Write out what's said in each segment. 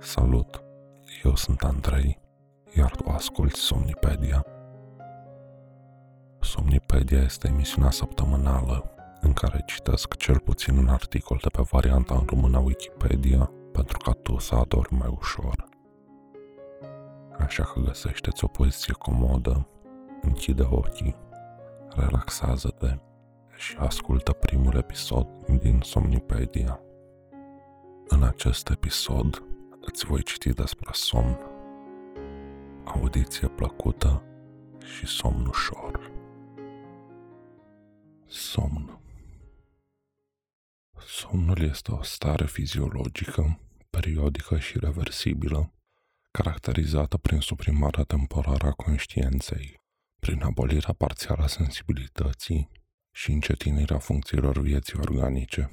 Salut! Eu sunt Andrei, iar tu asculti Somnipedia. Somnipedia este emisiunea săptămânală în care citesc cel puțin un articol de pe varianta în română Wikipedia pentru ca tu să adormi mai ușor. Așa că găsește-ți o poziție comodă, închide ochii, relaxează-te și ascultă primul episod din Somnipedia. În acest episod îți voi citi despre somn, audiție plăcută și somn ușor. Somn Somnul este o stare fiziologică, periodică și reversibilă, caracterizată prin suprimarea temporară a conștiinței, prin abolirea parțială a sensibilității și încetinirea funcțiilor vieții organice.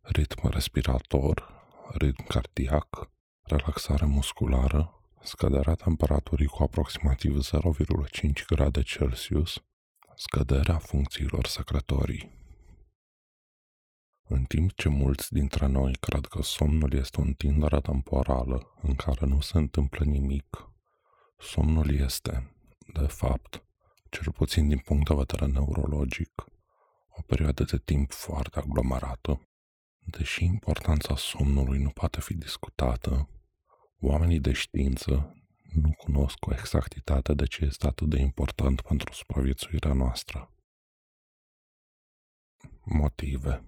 Ritm respirator, ritm cardiac, relaxare musculară, scăderea temperaturii cu aproximativ 0,5 grade Celsius, scăderea funcțiilor secretorii. În timp ce mulți dintre noi cred că somnul este o întindere temporală în care nu se întâmplă nimic, somnul este, de fapt, cel puțin din punct de vedere neurologic, o perioadă de timp foarte aglomerată. Deși importanța somnului nu poate fi discutată, oamenii de știință nu cunosc cu exactitate de ce este atât de important pentru supraviețuirea noastră. Motive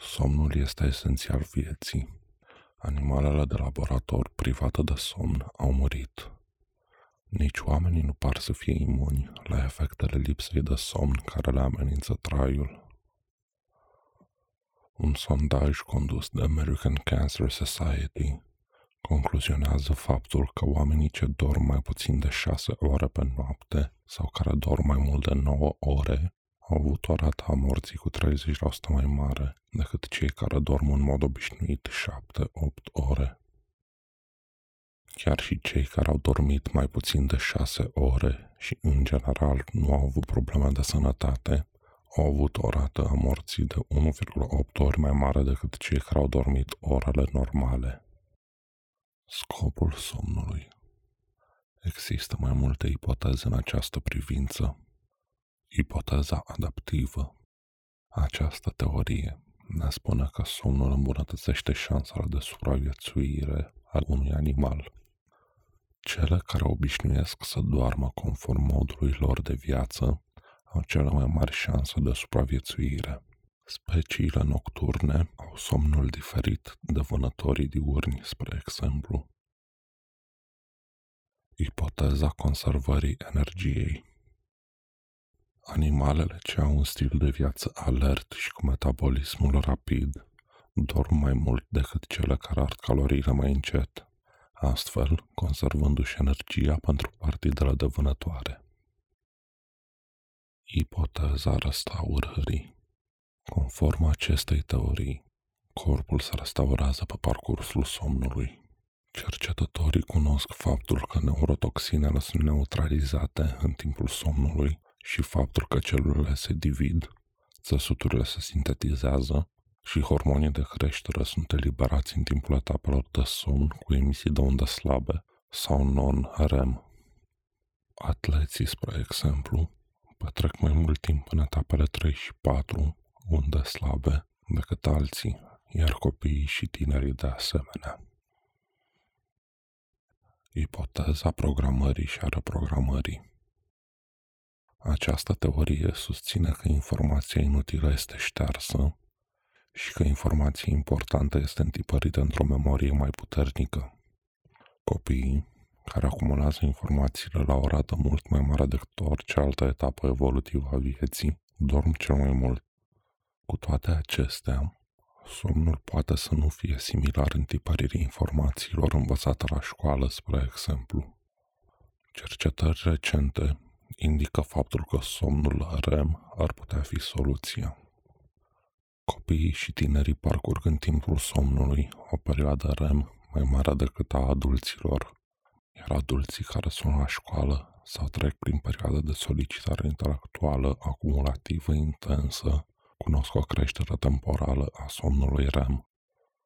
Somnul este esențial vieții. Animalele de laborator private de somn au murit. Nici oamenii nu par să fie imuni la efectele lipsei de somn care le amenință traiul. Un sondaj condus de American Cancer Society concluzionează faptul că oamenii ce dorm mai puțin de 6 ore pe noapte sau care dorm mai mult de 9 ore au avut o rată a morții cu 30% mai mare decât cei care dorm în mod obișnuit 7-8 ore. Chiar și cei care au dormit mai puțin de 6 ore și în general nu au avut probleme de sănătate, au avut o rată a morții de 1,8 ori mai mare decât cei care au dormit orele normale. Scopul somnului Există mai multe ipoteze în această privință. Ipoteza adaptivă Această teorie ne spune că somnul îmbunătățește șansele de supraviețuire al unui animal. Cele care obișnuiesc să doarmă conform modului lor de viață au cele mai mari șanse de supraviețuire. Speciile nocturne au somnul diferit de vânătorii diurni, spre exemplu. Ipoteza conservării energiei Animalele ce au un stil de viață alert și cu metabolismul rapid dorm mai mult decât cele care ard caloriile mai încet, astfel conservându-și energia pentru partidele de vânătoare. Ipoteza restaurării Conform acestei teorii, corpul se restaurează pe parcursul somnului. Cercetătorii cunosc faptul că neurotoxinele sunt neutralizate în timpul somnului și faptul că celulele se divid, țăsuturile se sintetizează și hormonii de creștere sunt eliberați în timpul etapelor de somn cu emisii de undă slabe sau non-REM. Atleții, spre exemplu, petrec mai mult timp în etapele 3 și 4 unde slabe decât alții, iar copiii și tinerii de asemenea. Ipoteza programării și a reprogramării Această teorie susține că informația inutilă este ștearsă și că informația importantă este întipărită într-o memorie mai puternică. Copiii, care acumulează informațiile la o rată mult mai mare decât orice altă etapă evolutivă a vieții, dorm cel mai mult cu toate acestea, somnul poate să nu fie similar în tipăririi informațiilor învățate la școală, spre exemplu. Cercetări recente indică faptul că somnul REM ar putea fi soluția. Copiii și tinerii parcurg în timpul somnului o perioadă REM mai mare decât a adulților, iar adulții care sunt la școală sau trec prin perioada de solicitare intelectuală acumulativă intensă cunosc o creștere temporală a somnului REM.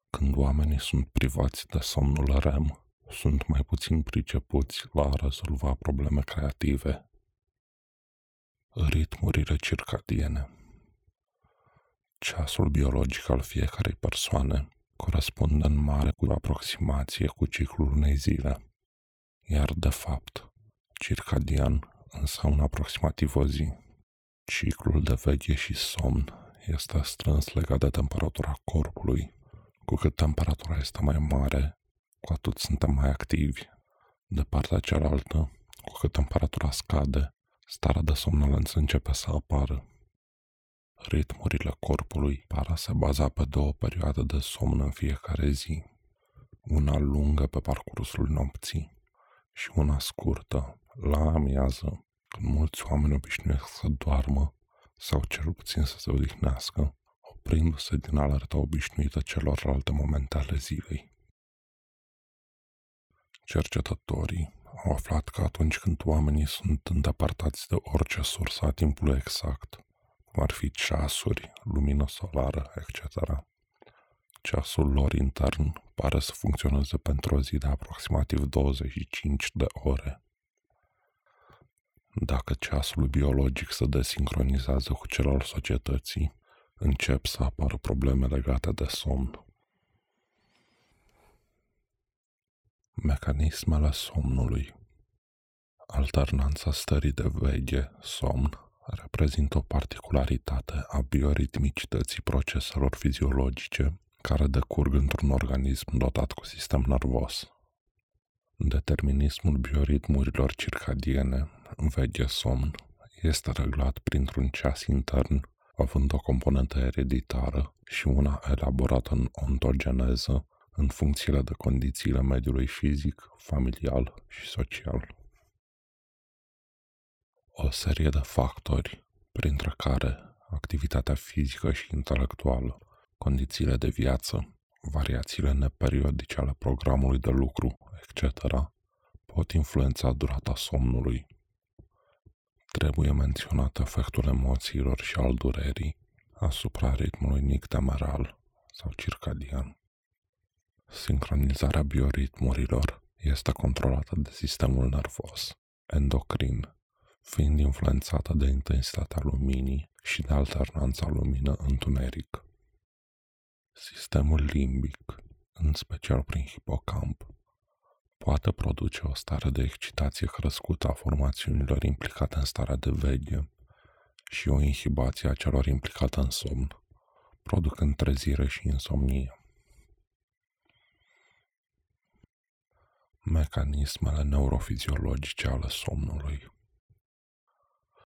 Când oamenii sunt privați de somnul REM, sunt mai puțin pricepuți la a rezolva probleme creative. Ritmurile circadiene Ceasul biologic al fiecarei persoane corespunde în mare cu aproximație cu ciclul unei zile, iar de fapt, circadian înseamnă aproximativ o zi. Ciclul de veche și somn este strâns legat de temperatura corpului. Cu cât temperatura este mai mare, cu atât suntem mai activi. De partea cealaltă, cu cât temperatura scade, starea de somnolență începe să apară. Ritmurile corpului par a se baza pe două perioade de somn în fiecare zi. Una lungă pe parcursul nopții și una scurtă, la amiază, când mulți oameni obișnuiesc să doarmă sau cel puțin să se odihnească, oprindu-se din alerta obișnuită celorlalte momente ale zilei. Cercetătorii au aflat că atunci când oamenii sunt îndepărtați de orice sursă a timpului exact, cum ar fi ceasuri, lumină solară, etc., ceasul lor intern pare să funcționeze pentru o zi de aproximativ 25 de ore. Dacă ceasul biologic se desincronizează cu cel al societății, încep să apară probleme legate de somn. Mecanismele somnului Alternanța stării de veche, somn, reprezintă o particularitate a bioritmicității proceselor fiziologice care decurg într-un organism dotat cu sistem nervos. Determinismul bioritmurilor circadiene, veche somn, este reglat printr-un ceas intern, având o componentă ereditară și una elaborată în ontogeneză, în funcție de condițiile mediului fizic, familial și social. O serie de factori, printre care activitatea fizică și intelectuală, condițiile de viață, variațiile neperiodice ale programului de lucru, etc., pot influența durata somnului. Trebuie menționat efectul emoțiilor și al durerii asupra ritmului nictemeral sau circadian. Sincronizarea bioritmurilor este controlată de sistemul nervos, endocrin, fiind influențată de intensitatea luminii și de alternanța lumină-întuneric. Sistemul limbic, în special prin hipocamp, poate produce o stare de excitație crescută a formațiunilor implicate în starea de veche și o inhibație a celor implicate în somn, producând trezire și insomnie. Mecanismele neurofiziologice ale somnului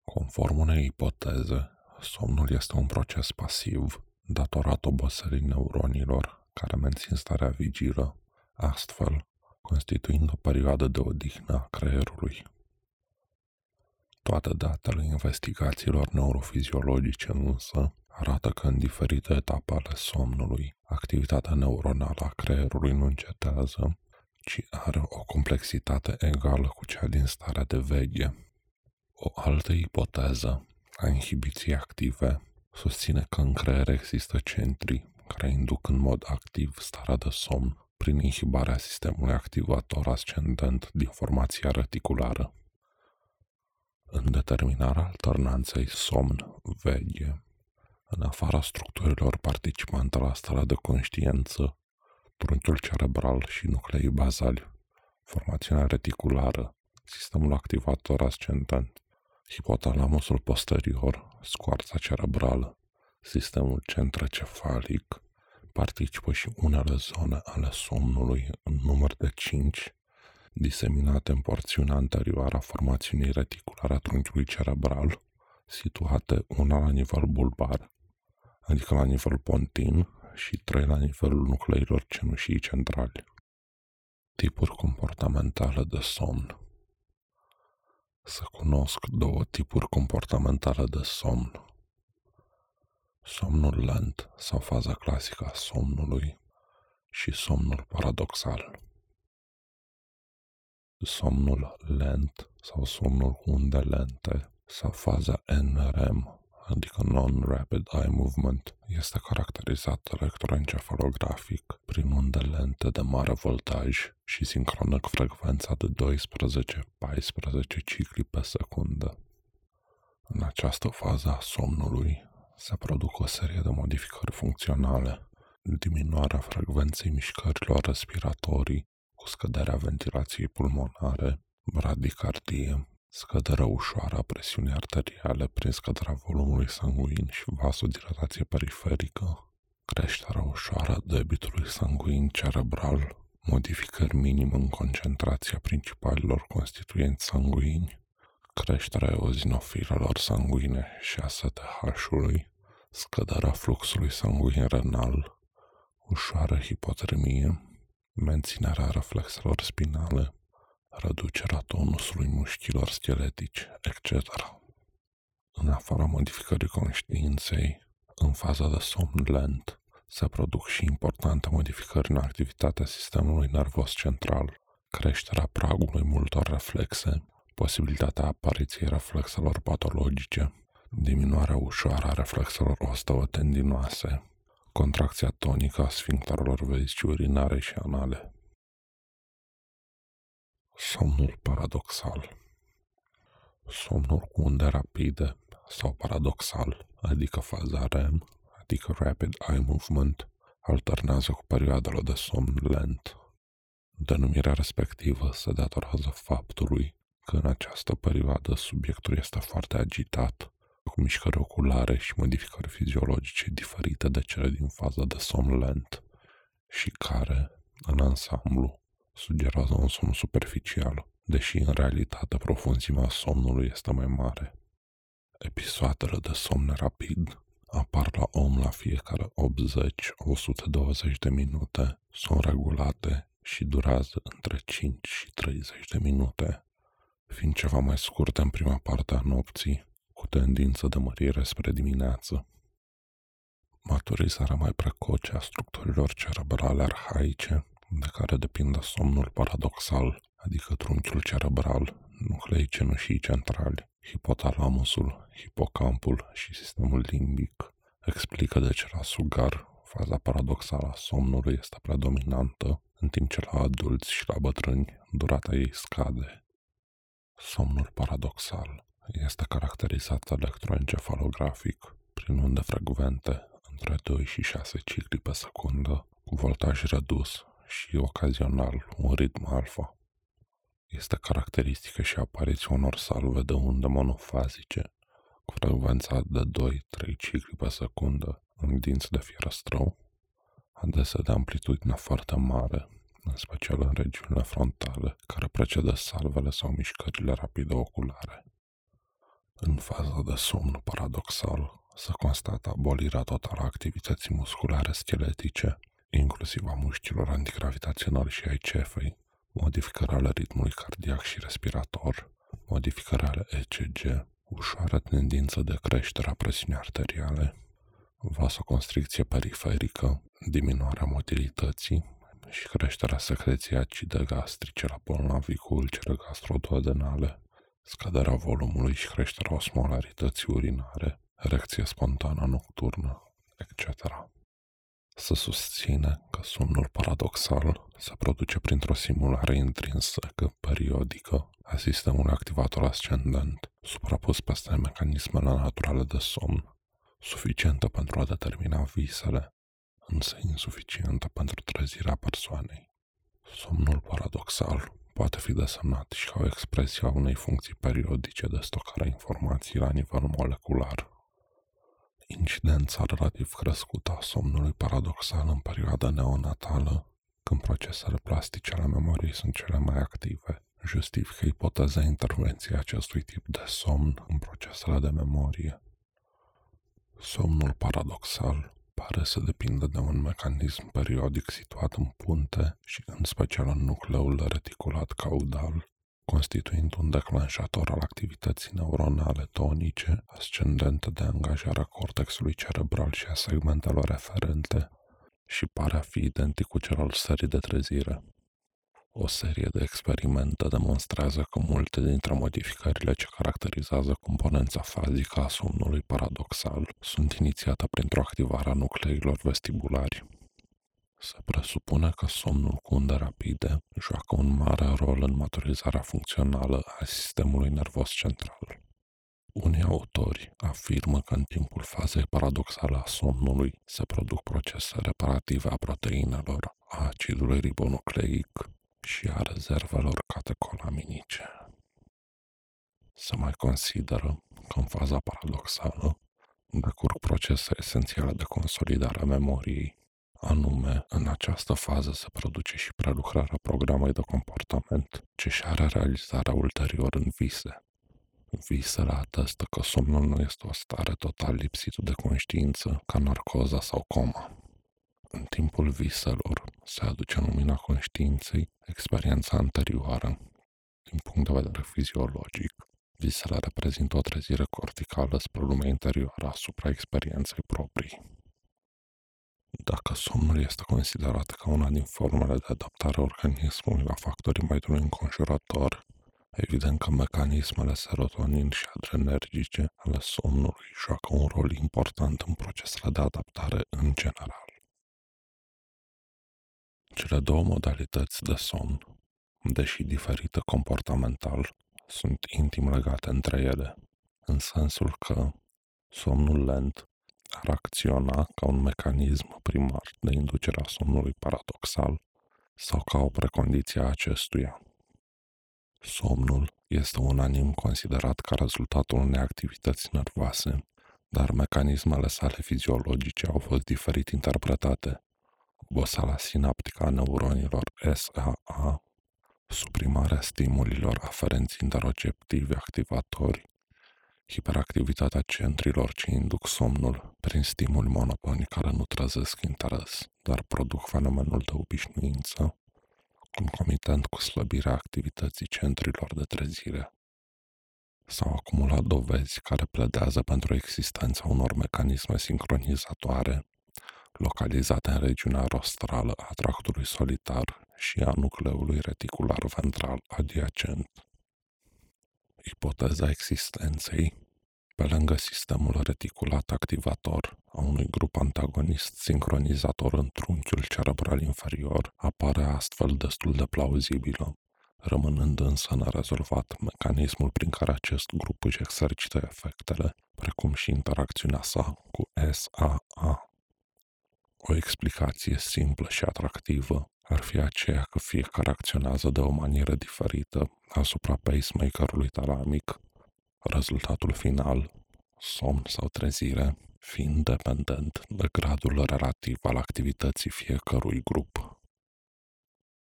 Conform unei ipoteze, somnul este un proces pasiv datorat oboselii neuronilor care mențin starea vigilă, astfel constituind o perioadă de odihnă a creierului. Toate datele investigațiilor neurofiziologice însă arată că în diferite etape ale somnului, activitatea neuronală a creierului nu încetează, ci are o complexitate egală cu cea din starea de veche. O altă ipoteză a inhibiției active susține că în creier există centri care induc în mod activ starea de somn prin inhibarea sistemului activator ascendent din formația reticulară. În determinarea alternanței somn-veche, în afara structurilor participante la starea de conștiință, trunchiul cerebral și nucleii bazali, formațiunea reticulară, sistemul activator ascendent, hipotalamusul posterior, scoarța cerebrală, sistemul centrocefalic, participă și unele zone ale somnului în număr de 5, diseminate în porțiunea anterioară a formațiunii reticulare a trunchiului cerebral, situate una la nivel bulbar, adică la nivel pontin, și trei la nivelul nucleilor cenușii centrali. Tipuri comportamentale de somn să cunosc două tipuri comportamentale de somn. Somnul lent sau faza clasică a somnului și somnul paradoxal. Somnul lent sau somnul cu unde lente sau faza NREM adică non-rapid eye movement, este caracterizat electroencefalografic prin unde lente de mare voltaj și sincronă cu frecvența de 12-14 cicli pe secundă. În această fază a somnului se produc o serie de modificări funcționale, diminuarea frecvenței mișcărilor respiratorii cu scăderea ventilației pulmonare, bradicardie, scăderea ușoară a presiunii arteriale prin scăderea volumului sanguin și vasodilatație periferică, creșterea ușoară a debitului sanguin cerebral, modificări minim în concentrația principalilor constituenți sanguini, creșterea eozinofilelor sanguine și a STH-ului, scăderea fluxului sanguin renal, ușoară hipotermie, menținerea reflexelor spinale, reducerea tonusului mușchilor scheletici, etc. În afara modificării conștiinței, în faza de somn lent, se produc și importante modificări în activitatea sistemului nervos central, creșterea pragului multor reflexe, posibilitatea apariției reflexelor patologice, diminuarea ușoară a reflexelor osteotendinoase, contracția tonică a sfincterelor vesicii urinare și anale. Somnul paradoxal Somnul cu unde rapide sau paradoxal, adică faza REM, adică Rapid Eye Movement, alternează cu perioadele de somn lent. Denumirea respectivă se datorează faptului că în această perioadă subiectul este foarte agitat, cu mișcări oculare și modificări fiziologice diferite de cele din faza de somn lent și care, în ansamblu, sugerează un somn superficial, deși în realitate profunzimea somnului este mai mare. Episoadele de somn rapid apar la om la fiecare 80-120 de minute, sunt regulate și durează între 5 și 30 de minute, fiind ceva mai scurte în prima parte a nopții, cu tendință de mărire spre dimineață. Maturizarea mai precoce a structurilor cerebrale arhaice de care depinde somnul paradoxal, adică trunchiul cerebral, nuclei cenușii centrali, hipotalamusul, hipocampul și sistemul limbic, explică de ce la sugar faza paradoxală a somnului este predominantă, în timp ce la adulți și la bătrâni durata ei scade. Somnul paradoxal este caracterizat electroencefalografic prin unde frecvente între 2 și 6 cicli pe secundă, cu voltaj redus și ocazional un ritm alfa. Este caracteristică și apariția unor salve de unde monofazice cu frecvența de 2-3 cicli pe secundă în dinți de fierăstrău, adesea de amplitudine foarte mare, în special în regiunile frontale, care precedă salvele sau mișcările rapide oculare. În faza de somn paradoxal, se constată abolirea totală a activității musculare scheletice inclusiv a mușchilor antigravitaționali și ai cefei, modificări ale ritmului cardiac și respirator, modificări ale ECG, ușoară tendință de creștere a presiunii arteriale, vasoconstricție periferică, diminuarea motilității și creșterea secreției acide gastrice la bolnavii cu ulcere gastroduodenale, scăderea volumului și creșterea osmolarității urinare, erecție spontană nocturnă, etc să susține că somnul paradoxal se produce printr-o simulare intrinsecă periodică a sistemului activator ascendent, suprapus peste mecanismele naturale de somn, suficientă pentru a determina visele, însă insuficientă pentru trezirea persoanei. Somnul paradoxal poate fi desemnat și ca o expresie a unei funcții periodice de stocare a informației la nivel molecular, incidența relativ crescută a somnului paradoxal în perioada neonatală, când procesele plastice ale memoriei sunt cele mai active, justifică ipoteza intervenției acestui tip de somn în procesele de memorie. Somnul paradoxal pare să depindă de un mecanism periodic situat în punte și în special în nucleul reticulat caudal, constituind un declanșator al activității neuronale tonice, ascendente de angajarea cortexului cerebral și a segmentelor referente, și pare a fi identic cu cel al stării de trezire. O serie de experimente demonstrează că multe dintre modificările ce caracterizează componența fazică a somnului paradoxal sunt inițiate printr-o activare a nucleilor vestibulari. Se presupune că somnul cu unde rapide joacă un mare rol în maturizarea funcțională a sistemului nervos central. Unii autori afirmă că în timpul fazei paradoxale a somnului se produc procese reparative a proteinelor, a acidului ribonucleic și a rezervelor catecolaminice. Se mai consideră că în faza paradoxală decurg procese esențiale de consolidare a memoriei, anume în această fază se produce și prelucrarea programului de comportament, ce și are realizarea ulterior în vise, Visele atestă că somnul nu este o stare total lipsită de conștiință, ca narcoza sau coma. În timpul viselor se aduce în lumina conștiinței experiența anterioară. Din punct de vedere fiziologic, visele reprezintă o trezire corticală spre lumea interioară asupra experienței proprii. Dacă somnul este considerat ca una din formele de adaptare a organismului la factorii mediului înconjurător, Evident că mecanismele serotonin și adrenergice ale somnului joacă un rol important în procesele de adaptare în general. Cele două modalități de somn, deși diferite comportamental, sunt intim legate între ele, în sensul că somnul lent ar acționa ca un mecanism primar de inducere a somnului paradoxal sau ca o precondiție a acestuia. Somnul este unanim considerat ca rezultatul unei activități nervoase, dar mecanismele sale fiziologice au fost diferit interpretate. Oboseala sinaptică a neuronilor SAA, suprimarea stimulilor aferenți interoceptivi activatori, hiperactivitatea centrilor ce induc somnul prin stimuli monotoni care nu trezesc interes, dar produc fenomenul de obișnuință, concomitent cu slăbirea activității centrilor de trezire. S-au acumulat dovezi care pledează pentru existența unor mecanisme sincronizatoare localizate în regiunea rostrală a tractului solitar și a nucleului reticular ventral adiacent. Ipoteza existenței pe lângă sistemul reticulat activator a unui grup antagonist sincronizator în trunchiul cerebral inferior apare astfel destul de plauzibilă, rămânând însă nerezolvat mecanismul prin care acest grup își exercită efectele, precum și interacțiunea sa cu SAA. O explicație simplă și atractivă ar fi aceea că fiecare acționează de o manieră diferită asupra pacemakerului talamic rezultatul final, somn sau trezire, fiind dependent de gradul relativ al activității fiecărui grup.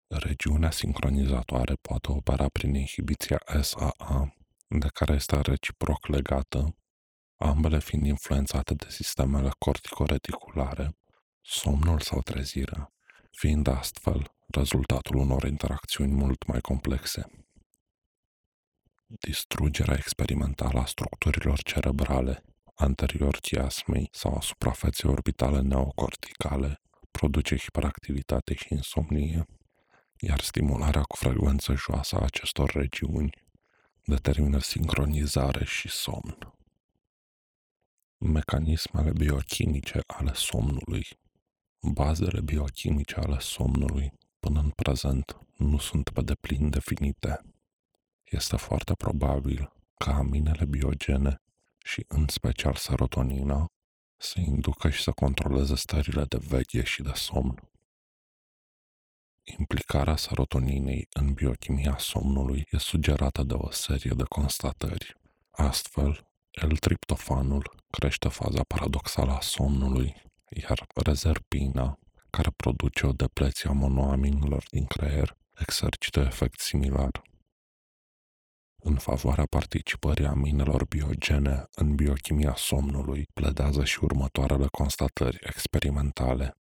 Regiunea sincronizatoare poate opera prin inhibiția SAA, de care este reciproc legată, ambele fiind influențate de sistemele corticoreticulare, somnul sau trezirea, fiind astfel rezultatul unor interacțiuni mult mai complexe distrugerea experimentală a structurilor cerebrale anterior chiasmei sau a suprafeței orbitale neocorticale produce hiperactivitate și insomnie, iar stimularea cu frecvență joasă a acestor regiuni determină sincronizare și somn. Mecanismele biochimice ale somnului Bazele biochimice ale somnului până în prezent nu sunt pe deplin definite este foarte probabil ca aminele biogene și în special serotonina să inducă și să controleze stările de veche și de somn. Implicarea serotoninei în biochimia somnului e sugerată de o serie de constatări. Astfel, L-triptofanul crește faza paradoxală a somnului, iar rezerpina, care produce o depleție a monoaminilor din creier, exercită efect similar în favoarea participării aminelor biogene în biochimia somnului, pledează și următoarele constatări experimentale.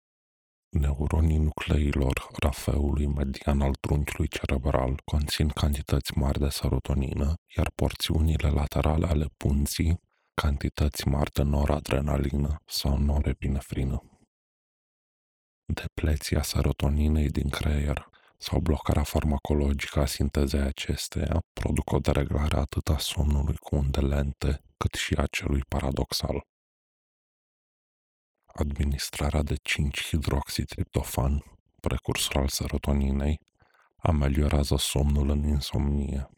Neuronii nucleilor rafeului median al trunchiului cerebral conțin cantități mari de serotonină, iar porțiunile laterale ale punții cantități mari de noradrenalină sau norepinefrină. Depleția serotoninei din creier sau blocarea farmacologică a sintezei acesteia produc o dereglare atât a somnului cu unde lente, cât și a celui paradoxal. Administrarea de 5-hidroxitriptofan, precursor al serotoninei, ameliorează somnul în insomnie.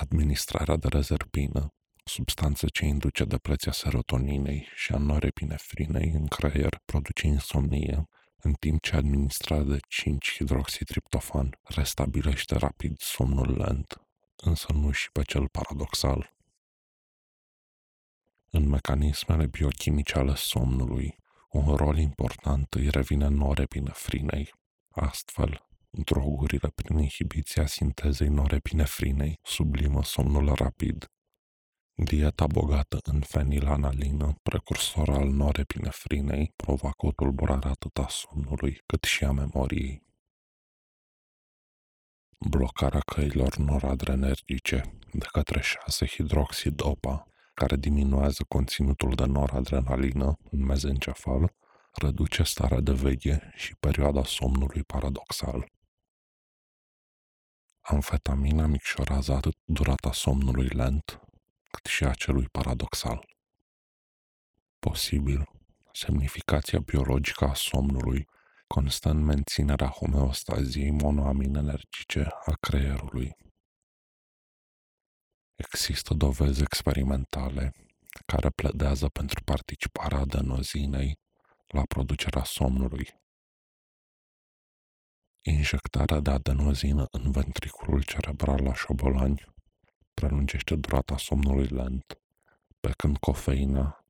Administrarea de rezerpină, substanță ce induce depleția serotoninei și a norepinefrinei în creier, produce insomnie, în timp ce administrarea de 5-hidroxitriptofan restabilește rapid somnul lent, însă nu și pe cel paradoxal. În mecanismele biochimice ale somnului, un rol important îi revine norepinefrinei. Astfel, drogurile prin inhibiția sintezei norepinefrinei sublimă somnul rapid. Dieta bogată în fenilanalină, precursor al norepinefrinei, provoacă o tulburare atât a somnului cât și a memoriei. Blocarea căilor noradrenergice de către 6-hidroxidopa care diminuează conținutul de noradrenalină în mezencefal, reduce starea de veche și perioada somnului paradoxal. Amfetamina micșorează atât durata somnului lent, cât și a celui paradoxal. Posibil, semnificația biologică a somnului constă în menținerea homeostaziei monoaminenergice a creierului Există dovezi experimentale care pledează pentru participarea adenozinei la producerea somnului. Injectarea de adenozină în ventriculul cerebral la șobolani prelungește durata somnului lent, pe când cofeina,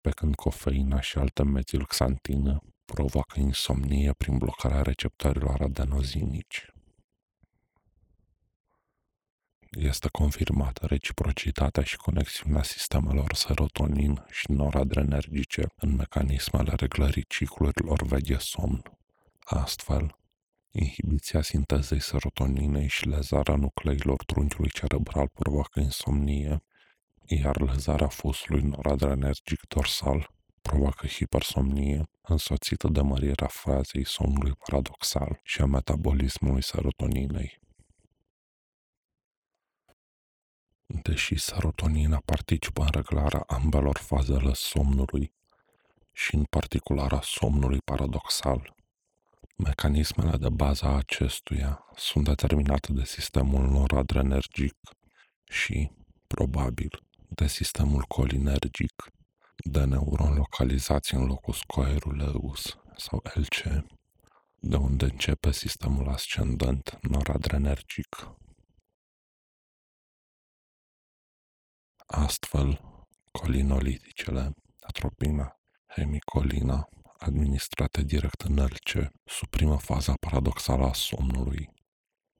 pe când cofeina și alte metilxantine provoacă insomnie prin blocarea receptorilor adenozinici este confirmată reciprocitatea și conexiunea sistemelor serotonin și noradrenergice în mecanismele reglării ciclurilor veche-somn. Astfel, inhibiția sintezei serotoninei și lezarea nucleilor trunchiului cerebral provoacă insomnie, iar lezarea fusului noradrenergic dorsal provoacă hipersomnie, însoțită de mărirea fazei somnului paradoxal și a metabolismului serotoninei. Deși serotonina participă în reglarea ambelor fazele somnului și în particular a somnului paradoxal, mecanismele de bază a acestuia sunt determinate de sistemul noradrenergic și, probabil, de sistemul colinergic, de neuron localizați în locus coeruleus sau LC, de unde începe sistemul ascendent noradrenergic. Astfel, colinoliticele, atropina, hemicolina, administrate direct în LC, suprimă faza paradoxală a somnului,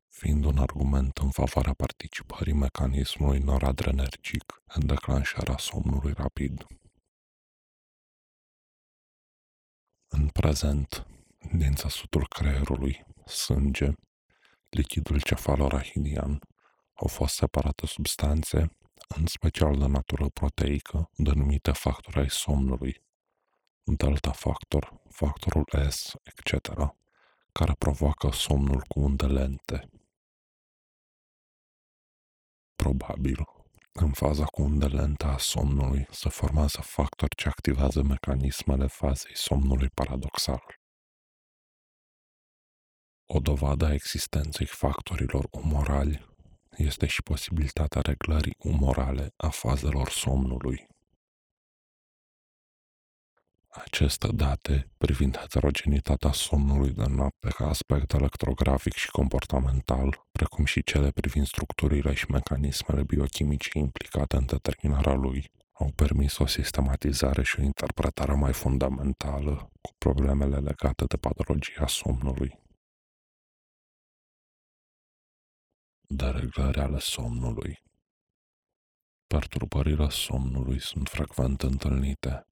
fiind un argument în favoarea participării mecanismului noradrenergic în declanșarea somnului rapid. În prezent, din țesutul creierului, sânge, lichidul cefalorahidian, au fost separate substanțe în special de natură proteică, denumite factori ai somnului, delta factor, factorul S, etc., care provoacă somnul cu unde lente. Probabil, în faza cu unde lente a somnului se formează factori ce activează mecanismele fazei somnului paradoxal. O dovadă a existenței factorilor umorali este și posibilitatea reglării umorale a fazelor somnului. Aceste date privind heterogenitatea somnului de noapte ca aspect electrografic și comportamental, precum și cele privind structurile și mecanismele biochimice implicate în determinarea lui, au permis o sistematizare și o interpretare mai fundamentală cu problemele legate de patologia somnului. dereglări ale somnului. Perturbările somnului sunt frecvent întâlnite.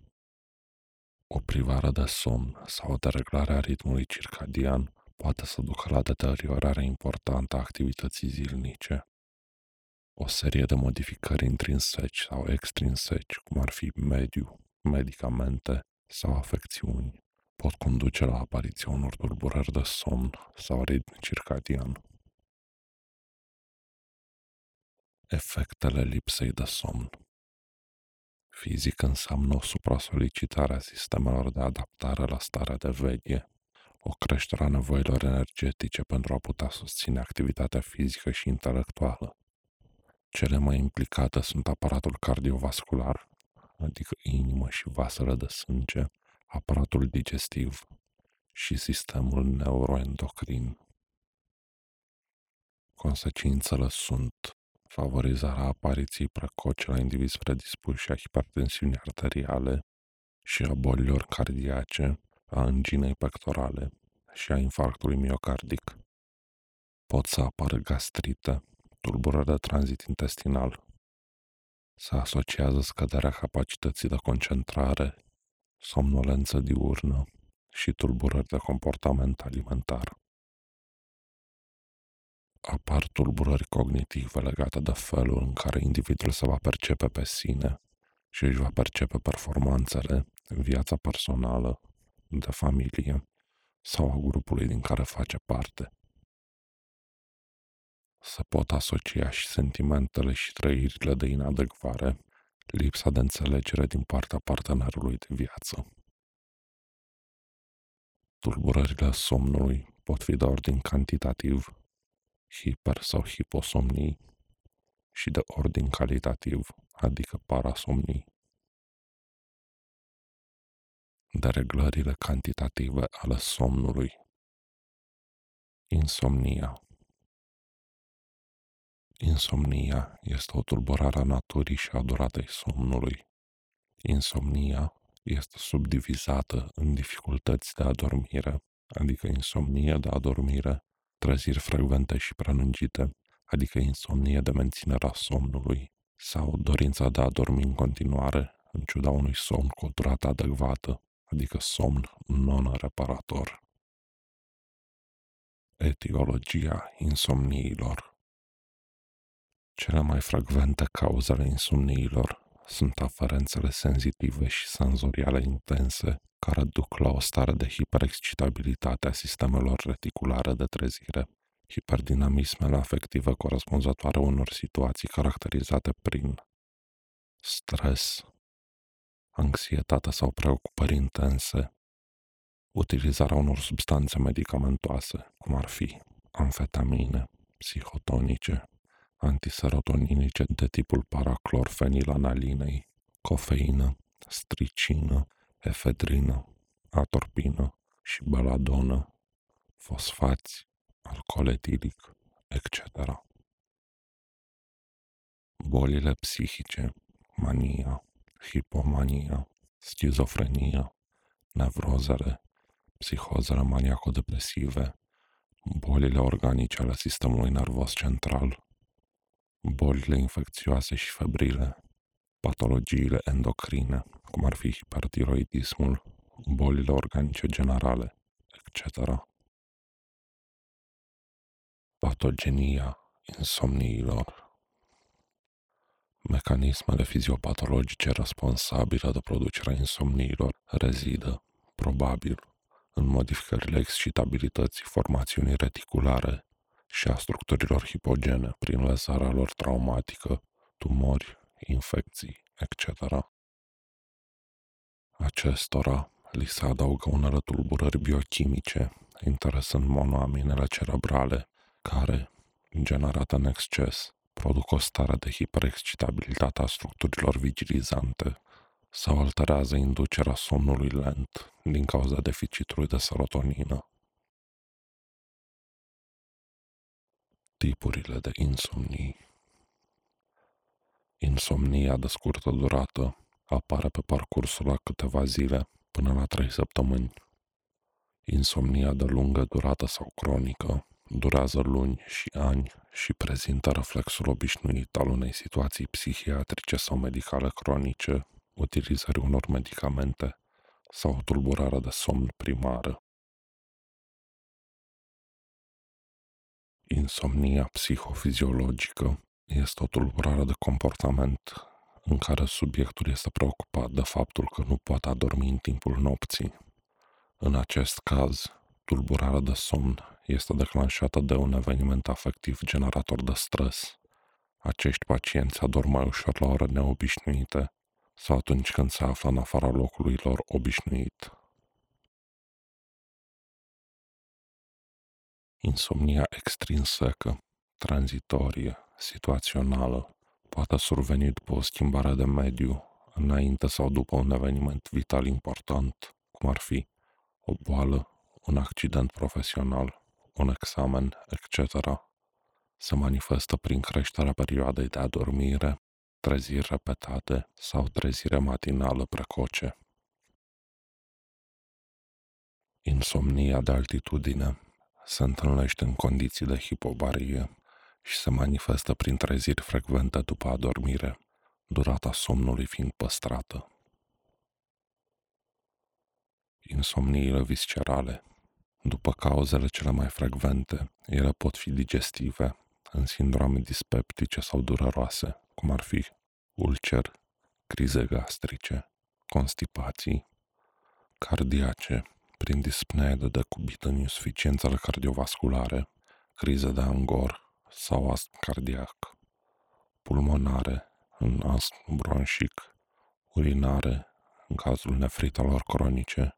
O privare de somn sau o dereglare a ritmului circadian poate să ducă la deteriorarea importantă a activității zilnice. O serie de modificări intrinseci sau extrinseci, cum ar fi mediu, medicamente sau afecțiuni, pot conduce la apariția unor tulburări de somn sau ritm circadian. Efectele lipsei de somn Fizic înseamnă o supra-solicitare a sistemelor de adaptare la starea de veche, o creștere a nevoilor energetice pentru a putea susține activitatea fizică și intelectuală. Cele mai implicate sunt aparatul cardiovascular, adică inimă și vasele de sânge, aparatul digestiv și sistemul neuroendocrin. Consecințele sunt favorizarea apariției precoce la indivizi predispuși a hipertensiunii arteriale și a bolilor cardiace, a anginei pectorale și a infarctului miocardic. Pot să apară gastrite, tulburări de tranzit intestinal. Se asociază scăderea capacității de concentrare, somnolență diurnă și tulburări de comportament alimentar. Apar tulburări cognitive legate de felul în care individul se va percepe pe sine și își va percepe performanțele în viața personală, de familie sau a grupului din care face parte. Se pot asocia și sentimentele și trăirile de inadecvare, lipsa de înțelegere din partea partenerului de viață. Tulburările somnului pot fi de ordin cantitativ, hiper sau hiposomnii, și de ordin calitativ, adică parasomnii. Dereglările cantitative ale somnului. Insomnia. Insomnia este o tulburare a naturii și a duratei somnului. Insomnia este subdivizată în dificultăți de adormire, adică insomnie de adormire, treziri frecvente și prelungite, adică insomnie de menținerea somnului, sau dorința de a dormi în continuare, în ciuda unui somn cu o durată adecvată, adică somn non-reparator. Etiologia insomniilor Cele mai frecvente cauze ale insomniilor sunt aferențele senzitive și senzoriale intense, care duc la o stare de hiperexcitabilitate a sistemelor reticulare de trezire, hiperdinamismele afective corespunzătoare unor situații caracterizate prin stres, anxietate sau preocupări intense, utilizarea unor substanțe medicamentoase, cum ar fi amfetamine, psihotonice, antiserotoninice de tipul paraclorfenilanalinei, cofeină, stricină, efedrină, atorpină și beladonă, fosfați, alcool etilic, etc. Bolile psihice, mania, hipomania, schizofrenia, nevrozele, psihozele maniaco-depresive, bolile organice ale sistemului nervos central, bolile infecțioase și febrile, patologiile endocrine, cum ar fi hipertiroidismul, bolile organice generale, etc. Patogenia insomniilor Mecanismele fiziopatologice responsabile de producerea insomniilor rezidă, probabil, în modificările excitabilității formațiunii reticulare și a structurilor hipogene prin lăsarea lor traumatică, tumori, infecții, etc. Acestora li se adaugă unele tulburări biochimice, interesând monoaminele cerebrale, care, generate în exces, produc o stare de hiperexcitabilitate a structurilor vigilizante sau alterează inducerea somnului lent din cauza deficitului de serotonină. Tipurile de insomnii Insomnia de scurtă durată apare pe parcursul la câteva zile până la trei săptămâni. Insomnia de lungă durată sau cronică durează luni și ani și prezintă reflexul obișnuit al unei situații psihiatrice sau medicale cronice, utilizării unor medicamente sau o tulburare de somn primară. Insomnia psihofiziologică este o tulburare de comportament în care subiectul este preocupat de faptul că nu poate adormi în timpul nopții, În acest caz, tulburarea de somn este declanșată de un eveniment afectiv generator de stres. Acești pacienți adorm mai ușor la ore neobișnuite sau atunci când se află în afara locului lor obișnuit. Insomnia extrinsecă, tranzitorie, situațională, poate surveni după o schimbare de mediu, înainte sau după un eveniment vital important, cum ar fi o boală, un accident profesional, un examen, etc. Se manifestă prin creșterea perioadei de adormire, treziri repetate sau trezire matinală precoce. Insomnia de altitudine se întâlnește în condiții de hipobarie și se manifestă prin treziri frecvente după adormire, durata somnului fiind păstrată. Insomniile viscerale după cauzele cele mai frecvente, ele pot fi digestive, în sindrome dispeptice sau dureroase, cum ar fi ulcer, crize gastrice, constipații, cardiace, prin dispnee de decubit în insuficiențele cardiovasculare, crize de angor sau astm cardiac, pulmonare, în astm bronșic, urinare, în cazul nefritelor cronice,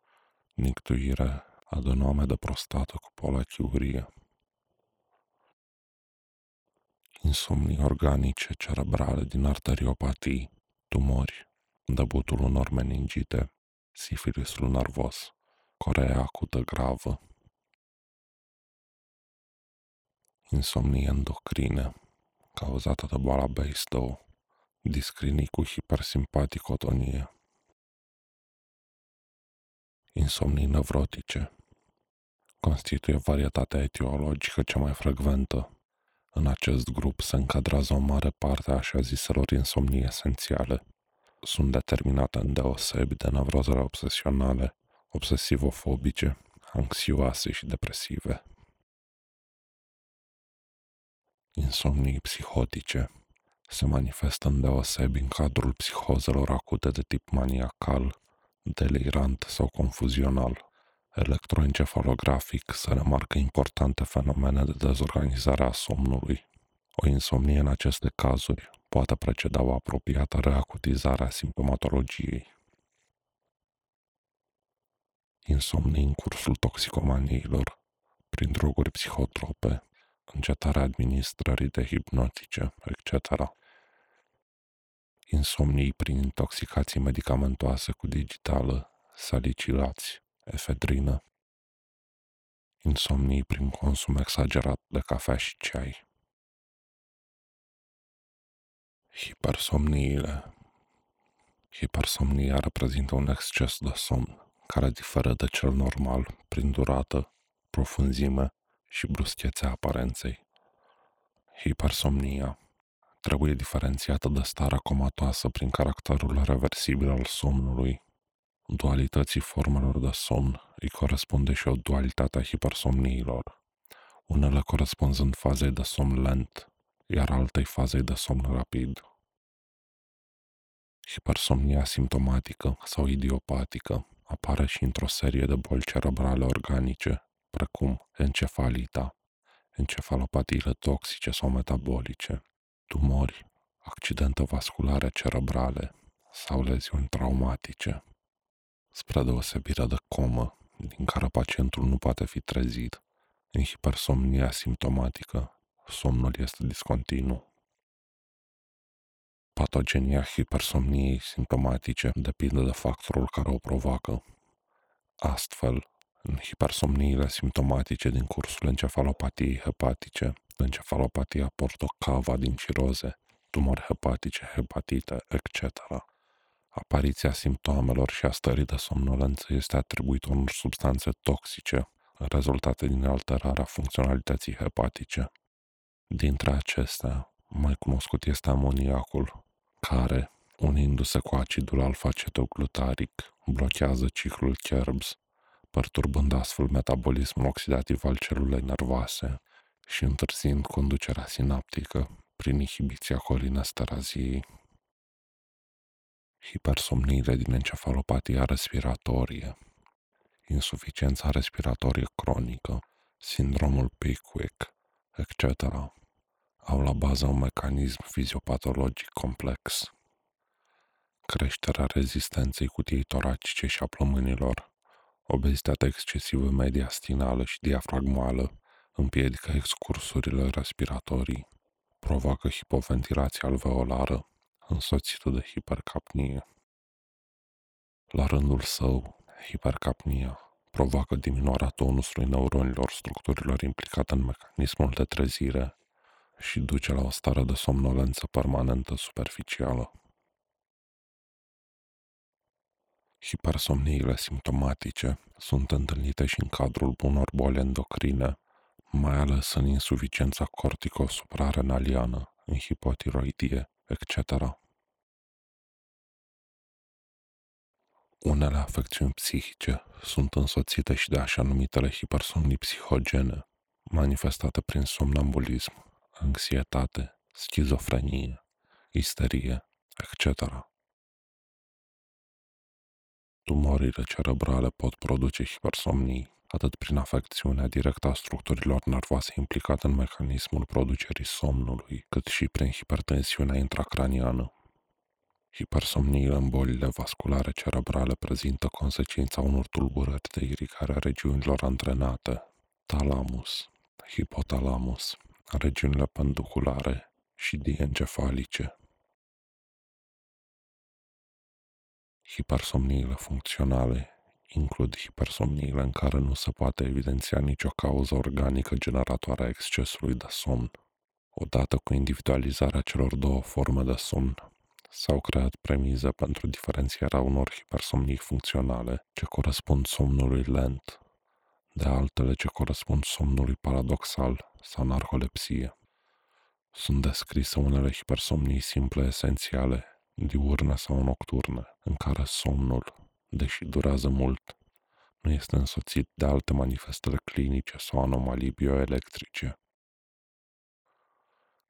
nictuire, adenome de prostată cu polachiurie, insomnii organice cerebrale din arteriopatii, tumori, debutul unor meningite, sifilisul nervos, corea acută gravă, insomnie endocrine, cauzată de boala Basedow, discrinii cu hipersimpaticotonie, insomnii nevrotice, constituie varietatea etiologică cea mai frecventă. În acest grup se încadrează o mare parte a așa ziselor insomnii esențiale. Sunt determinate în deosebi de nevrozele obsesionale, obsesivofobice, anxioase și depresive. Insomnii psihotice se manifestă în deosebi în cadrul psihozelor acute de tip maniacal, delirant sau confuzional. Electroencefalografic se remarcă importante fenomene de dezorganizare a somnului. O insomnie în aceste cazuri poate preceda o apropiată reacutizare a simptomatologiei. Insomnii în cursul toxicomaniilor, prin droguri psihotrope, încetarea administrării de hipnotice, etc. Insomnii prin intoxicații medicamentoase cu digitală, salicilați, efedrină, insomnii prin consum exagerat de cafea și ceai. Hipersomniile Hipersomnia reprezintă un exces de somn care diferă de cel normal prin durată, profunzime și bruschețea aparenței. Hipersomnia trebuie diferențiată de starea comatoasă prin caracterul reversibil al somnului dualității formelor de somn îi corespunde și o dualitate a hipersomniilor, unele corespunzând fazei de somn lent, iar altei fazei de somn rapid. Hipersomnia simptomatică sau idiopatică apare și într-o serie de boli cerebrale organice, precum encefalita, encefalopatiile toxice sau metabolice, tumori, accidente vasculare cerebrale sau leziuni traumatice spre deosebire de comă, din care pacientul nu poate fi trezit. În hipersomnia simptomatică, somnul este discontinu. Patogenia hipersomniei simptomatice depinde de factorul care o provoacă. Astfel, în hipersomniile simptomatice din cursul encefalopatiei hepatice, encefalopatia portocava din ciroze, tumori hepatice, hepatite, etc., Apariția simptomelor și a stării de somnolență este atribuită unor substanțe toxice rezultate din alterarea funcționalității hepatice. Dintre acestea, mai cunoscut este amoniacul, care, unindu-se cu acidul alfa-cetoglutaric, blochează ciclul Kerbs, perturbând astfel metabolismul oxidativ al celulei nervoase și întârzind conducerea sinaptică prin inhibiția colinesteraziei hipersomniile din encefalopatia respiratorie. insuficiența respiratorie cronică, sindromul Pickwick, etc., au la bază un mecanism fiziopatologic complex. Creșterea rezistenței cutiei toracice și a plămânilor, obezitatea excesivă mediastinală și diafragmală împiedică excursurile respiratorii, provoacă hipoventilație alveolară, însoțită de hipercapnie. La rândul său, hipercapnia provoacă diminuarea tonusului neuronilor structurilor implicate în mecanismul de trezire și duce la o stare de somnolență permanentă superficială. Hipersomniile simptomatice sunt întâlnite și în cadrul unor boli endocrine, mai ales în insuficiența cortico-suprarenaliană, în hipotiroidie, etc. Unele afecțiuni psihice sunt însoțite și de așa numitele hipersomnii psihogene, manifestate prin somnambulism, anxietate, schizofrenie, isterie, etc. Tumorile cerebrale pot produce hipersomnii atât prin afecțiunea directă a structurilor nervoase implicate în mecanismul producerii somnului, cât și prin hipertensiunea intracraniană. Hipersomniile în bolile vasculare cerebrale prezintă consecința unor tulburări de irigare a regiunilor antrenate, talamus, hipotalamus, regiunile penduculare și diencefalice. Hipersomniile funcționale includ hipersomniile în care nu se poate evidenția nicio cauză organică generatoare a excesului de somn. Odată cu individualizarea celor două forme de somn, s-au creat premize pentru diferențierea unor hipersomnii funcționale ce corespund somnului lent, de altele ce corespund somnului paradoxal sau narcolepsie. Sunt descrise unele hipersomnii simple esențiale, diurne sau nocturne, în care somnul, deși durează mult, nu este însoțit de alte manifestări clinice sau anomalii bioelectrice.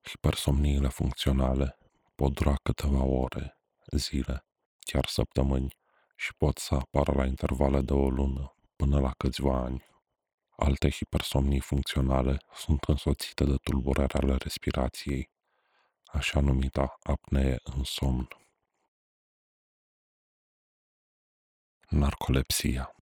Hipersomniile funcționale pot dura câteva ore, zile, chiar săptămâni și pot să apară la intervale de o lună până la câțiva ani. Alte hipersomnii funcționale sunt însoțite de tulburări ale respirației, așa numita apnee în somn. Narcolepsia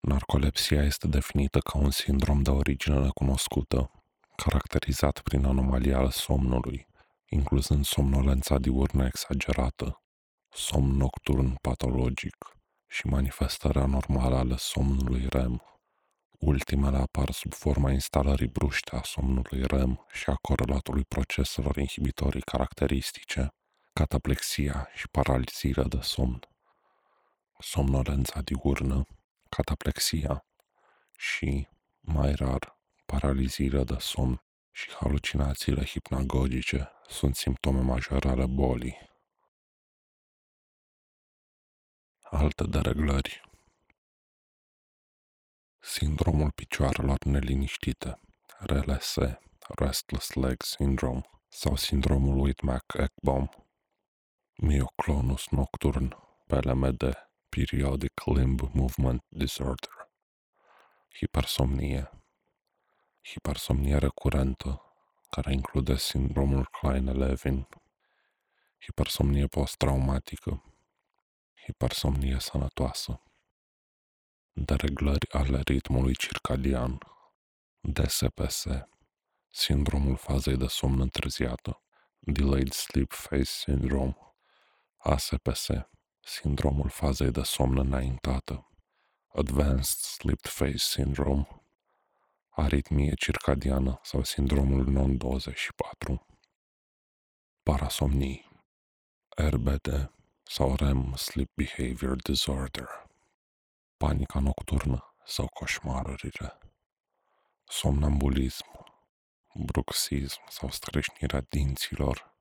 Narcolepsia este definită ca un sindrom de origine necunoscută, caracterizat prin anomalia al somnului, incluzând somnolența diurnă exagerată, somn nocturn patologic și manifestarea normală ale somnului REM. Ultimele apar sub forma instalării bruște a somnului REM și a corelatului proceselor inhibitorii caracteristice, cataplexia și paralizirea de somn. Somnolența diurnă, cataplexia și, mai rar, paralizirea de somn și halucinațiile hipnagogice sunt simptome majore ale bolii. Alte dereglări Sindromul picioarelor neliniștite, RLS, Restless Leg Syndrome, sau sindromul Whitmack-Ekbom, mioclonus nocturn, PLMD, Periodic Limb Movement Disorder, hipersomnie, hipersomnie recurentă, care include sindromul Klein-Levin, hipersomnie post-traumatică, hipersomnie sănătoasă, dereglări ale ritmului circadian, DSPS, sindromul fazei de somn întârziată, Delayed Sleep Phase Syndrome, ASPS, sindromul fazei de somn înaintată, Advanced Sleep Phase Syndrome, aritmie circadiană sau sindromul non-24, parasomnii, RBD sau REM Sleep Behavior Disorder, panica nocturnă sau coșmarurile, somnambulism, bruxism sau streșnirea dinților,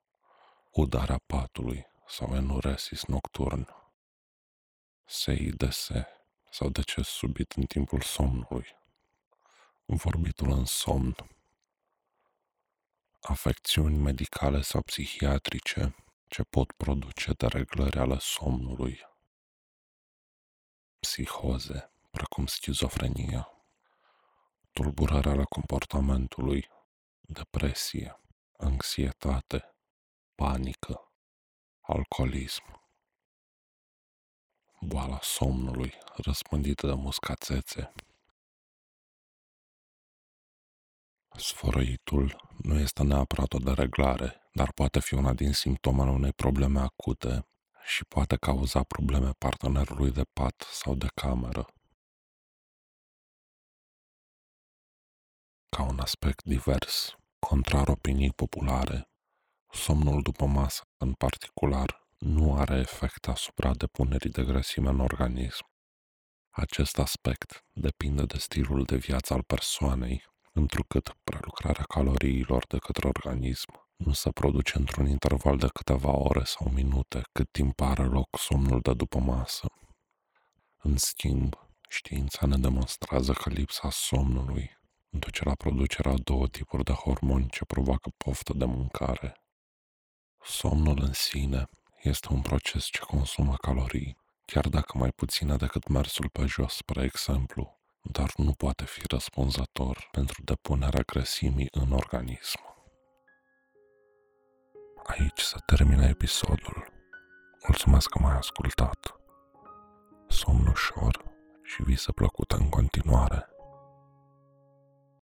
udarea patului sau enuresis nocturn, SIDS sau deces subit în timpul somnului, vorbitul în somn, afecțiuni medicale sau psihiatrice ce pot produce dereglări ale somnului, psihoze, precum schizofrenia, tulburarea ale comportamentului, depresie, anxietate, panică, alcoolism, boala somnului răspândită de muscațețe. Sfărăitul nu este neapărat o dereglare, dar poate fi una din simptomele unei probleme acute și poate cauza probleme partenerului de pat sau de cameră. Ca un aspect divers, contrar opinii populare, somnul după masă, în particular, nu are efect asupra depunerii de grăsime în organism. Acest aspect depinde de stilul de viață al persoanei, întrucât prelucrarea caloriilor de către organism nu se produce într-un interval de câteva ore sau minute, cât timp are loc somnul de după masă. În schimb, știința ne demonstrează că lipsa somnului duce la producerea două tipuri de hormoni ce provoacă poftă de mâncare. Somnul în sine este un proces ce consumă calorii, chiar dacă mai puține decât mersul pe jos, spre exemplu, dar nu poate fi răspunzător pentru depunerea grăsimii în organism. Aici se termină episodul. Mulțumesc că m-ai ascultat. Somn ușor și vise plăcute în continuare.